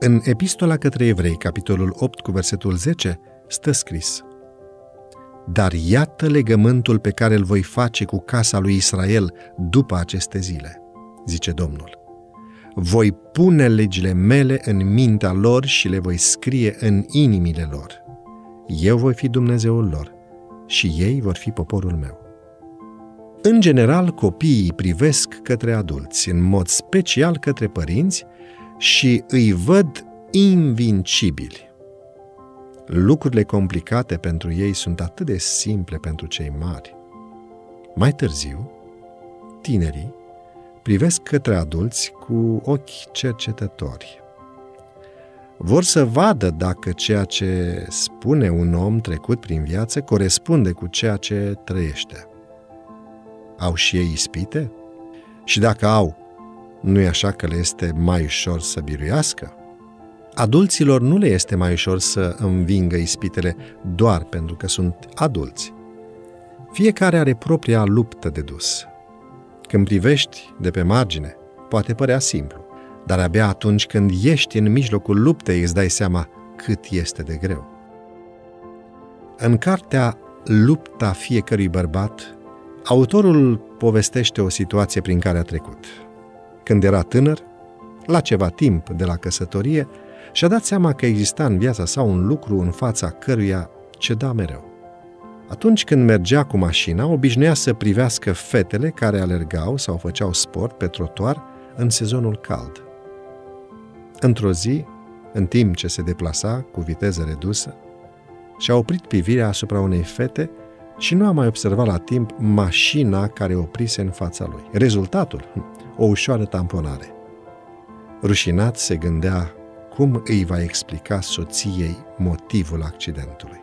În Epistola către Evrei, capitolul 8 cu versetul 10, stă scris Dar iată legământul pe care îl voi face cu casa lui Israel după aceste zile, zice Domnul. Voi pune legile mele în mintea lor și le voi scrie în inimile lor. Eu voi fi Dumnezeul lor și ei vor fi poporul meu. În general, copiii privesc către adulți, în mod special către părinți, și îi văd invincibili. Lucrurile complicate pentru ei sunt atât de simple pentru cei mari. Mai târziu, tinerii privesc către adulți cu ochi cercetători. Vor să vadă dacă ceea ce spune un om trecut prin viață corespunde cu ceea ce trăiește. Au și ei ispite? Și dacă au, nu e așa că le este mai ușor să biruiască? Adulților nu le este mai ușor să învingă ispitele doar pentru că sunt adulți. Fiecare are propria luptă de dus. Când privești de pe margine, poate părea simplu, dar abia atunci când ești în mijlocul luptei îți dai seama cât este de greu. În cartea Lupta fiecărui bărbat, autorul povestește o situație prin care a trecut. Când era tânăr, la ceva timp de la căsătorie, și-a dat seama că exista în viața sa un lucru în fața căruia ceda mereu. Atunci când mergea cu mașina, obișnuia să privească fetele care alergau sau făceau sport pe trotuar în sezonul cald. Într-o zi, în timp ce se deplasa cu viteză redusă, și-a oprit privirea asupra unei fete și nu a mai observat la timp mașina care oprise în fața lui. Rezultatul? O ușoară tamponare. Rușinat se gândea cum îi va explica soției motivul accidentului.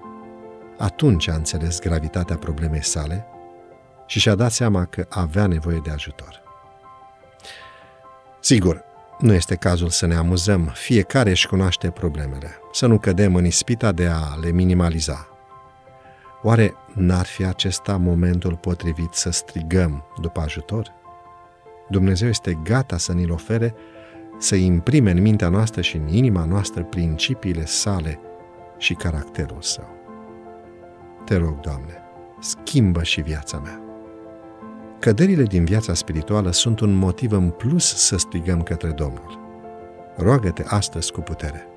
Atunci a înțeles gravitatea problemei sale și și-a dat seama că avea nevoie de ajutor. Sigur, nu este cazul să ne amuzăm, fiecare își cunoaște problemele, să nu cădem în ispita de a le minimaliza. Oare n-ar fi acesta momentul potrivit să strigăm după ajutor? Dumnezeu este gata să ni-l ofere, să imprime în mintea noastră și în inima noastră principiile sale și caracterul său. Te rog, Doamne, schimbă și viața mea. Căderile din viața spirituală sunt un motiv în plus să strigăm către Domnul. Roagă-te astăzi cu putere.